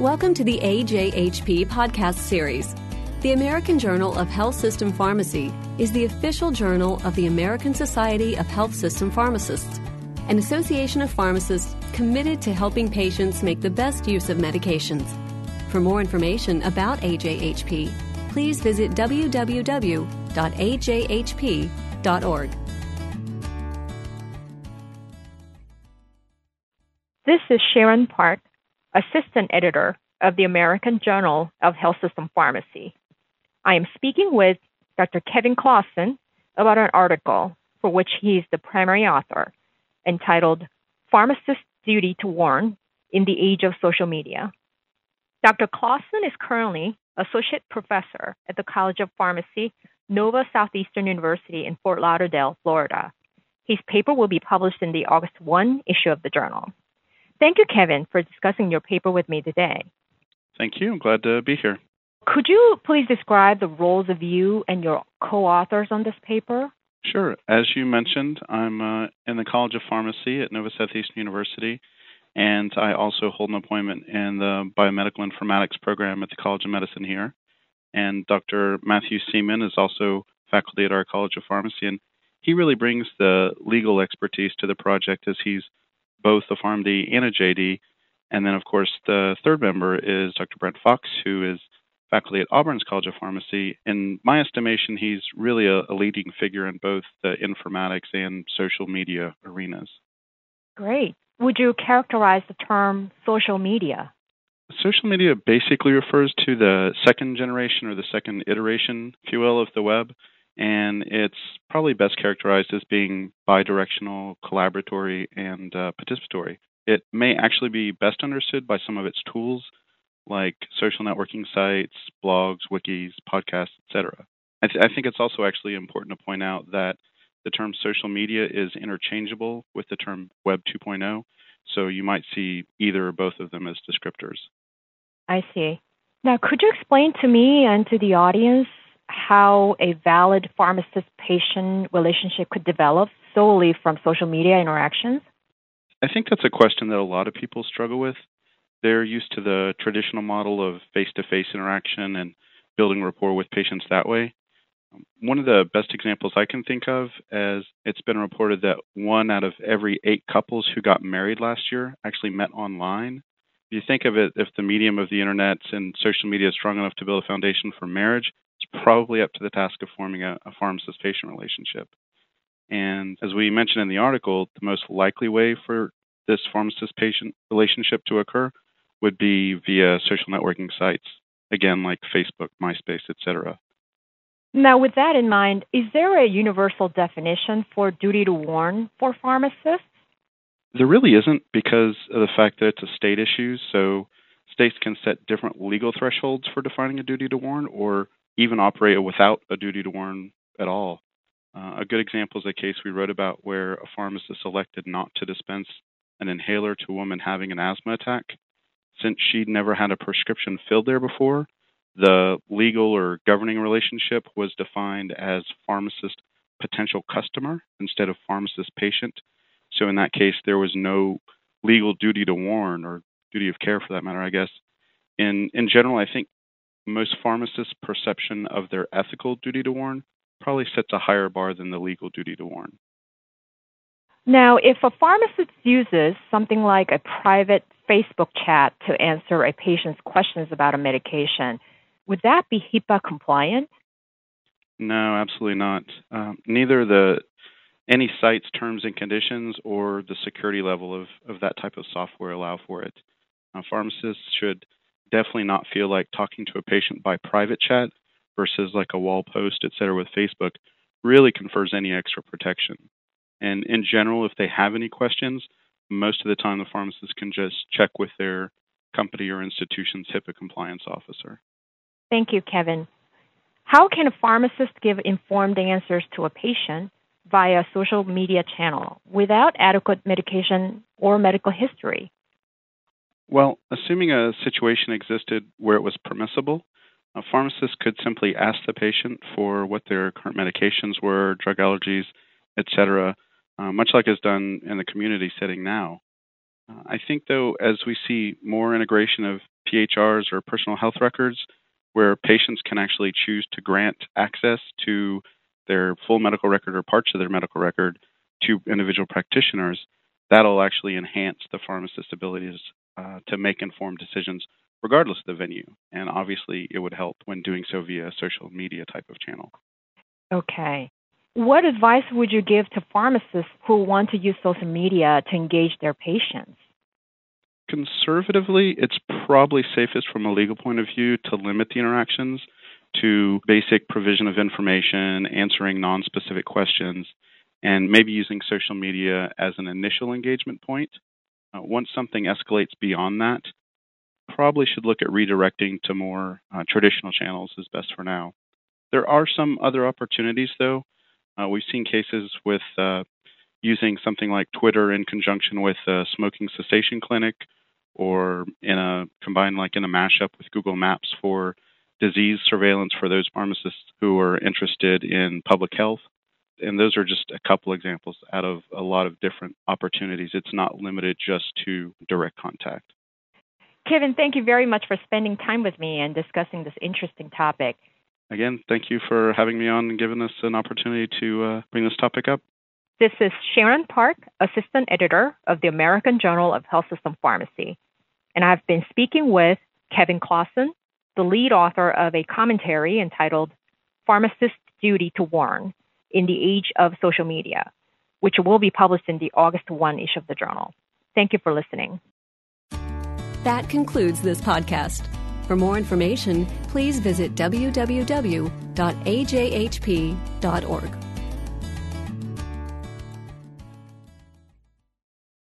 Welcome to the AJHP podcast series. The American Journal of Health System Pharmacy is the official journal of the American Society of Health System Pharmacists, an association of pharmacists committed to helping patients make the best use of medications. For more information about AJHP, please visit www.ajhp.org. This is Sharon Park, Assistant Editor of the American Journal of Health System Pharmacy. I am speaking with Dr. Kevin Clauson about an article for which he is the primary author entitled Pharmacist's Duty to Warn in the Age of Social Media. Dr. Clauson is currently Associate Professor at the College of Pharmacy, Nova Southeastern University in Fort Lauderdale, Florida. His paper will be published in the August 1 issue of the journal. Thank you, Kevin, for discussing your paper with me today. Thank you. I'm glad to be here. Could you please describe the roles of you and your co authors on this paper? Sure. As you mentioned, I'm uh, in the College of Pharmacy at Nova Southeastern University, and I also hold an appointment in the Biomedical Informatics program at the College of Medicine here. And Dr. Matthew Seamon is also faculty at our College of Pharmacy, and he really brings the legal expertise to the project as he's both a PharmD and a JD. And then, of course, the third member is Dr. Brent Fox, who is faculty at Auburn's College of Pharmacy. In my estimation, he's really a, a leading figure in both the informatics and social media arenas. Great. Would you characterize the term social media? Social media basically refers to the second generation or the second iteration, if you will, of the web. And it's probably best characterized as being bidirectional, collaboratory, and uh, participatory. It may actually be best understood by some of its tools, like social networking sites, blogs, wikis, podcasts, etc. I, th- I think it's also actually important to point out that the term social media is interchangeable with the term Web 2.0, so you might see either or both of them as descriptors. I see. Now, could you explain to me and to the audience how a valid pharmacist patient relationship could develop solely from social media interactions? I think that's a question that a lot of people struggle with. They're used to the traditional model of face to face interaction and building rapport with patients that way. One of the best examples I can think of is it's been reported that one out of every eight couples who got married last year actually met online. If you think of it, if the medium of the internet and social media is strong enough to build a foundation for marriage, probably up to the task of forming a, a pharmacist patient relationship. And as we mentioned in the article, the most likely way for this pharmacist patient relationship to occur would be via social networking sites, again, like Facebook, MySpace, etc. Now, with that in mind, is there a universal definition for duty to warn for pharmacists? There really isn't because of the fact that it's a state issue. So states can set different legal thresholds for defining a duty to warn or even operate without a duty to warn at all. Uh, a good example is a case we wrote about where a pharmacist elected not to dispense an inhaler to a woman having an asthma attack. Since she'd never had a prescription filled there before, the legal or governing relationship was defined as pharmacist potential customer instead of pharmacist patient. So in that case, there was no legal duty to warn or duty of care for that matter, I guess. In in general, I think most pharmacists' perception of their ethical duty to warn probably sets a higher bar than the legal duty to warn. Now, if a pharmacist uses something like a private Facebook chat to answer a patient's questions about a medication, would that be HIPAA compliant? No, absolutely not. Um, neither the any site's terms and conditions or the security level of, of that type of software allow for it. Uh, pharmacists should definitely not feel like talking to a patient by private chat versus like a wall post, et cetera, with Facebook really confers any extra protection. And in general, if they have any questions, most of the time the pharmacist can just check with their company or institution's HIPAA compliance officer. Thank you, Kevin. How can a pharmacist give informed answers to a patient via social media channel without adequate medication or medical history? Well, assuming a situation existed where it was permissible, a pharmacist could simply ask the patient for what their current medications were, drug allergies, etc., uh, much like is done in the community setting now. Uh, I think, though, as we see more integration of PHRs or personal health records, where patients can actually choose to grant access to their full medical record or parts of their medical record to individual practitioners, that'll actually enhance the pharmacist's abilities uh, to make informed decisions regardless of the venue. And obviously, it would help when doing so via a social media type of channel. Okay. What advice would you give to pharmacists who want to use social media to engage their patients? Conservatively, it's probably safest from a legal point of view to limit the interactions to basic provision of information, answering non specific questions, and maybe using social media as an initial engagement point. Uh, once something escalates beyond that, probably should look at redirecting to more uh, traditional channels is best for now. There are some other opportunities, though. Uh, we've seen cases with uh, using something like Twitter in conjunction with a smoking cessation clinic, or in a combined like in a mashup with Google Maps for disease surveillance for those pharmacists who are interested in public health. And those are just a couple examples out of a lot of different opportunities. It's not limited just to direct contact. Kevin, thank you very much for spending time with me and discussing this interesting topic. Again, thank you for having me on and giving us an opportunity to uh, bring this topic up. This is Sharon Park, Assistant Editor of the American Journal of Health System Pharmacy. And I've been speaking with Kevin Clauson, the lead author of a commentary entitled Pharmacist's Duty to Warn in the Age of Social Media, which will be published in the August 1 issue of the journal. Thank you for listening. That concludes this podcast. For more information, please visit www.ajhp.org.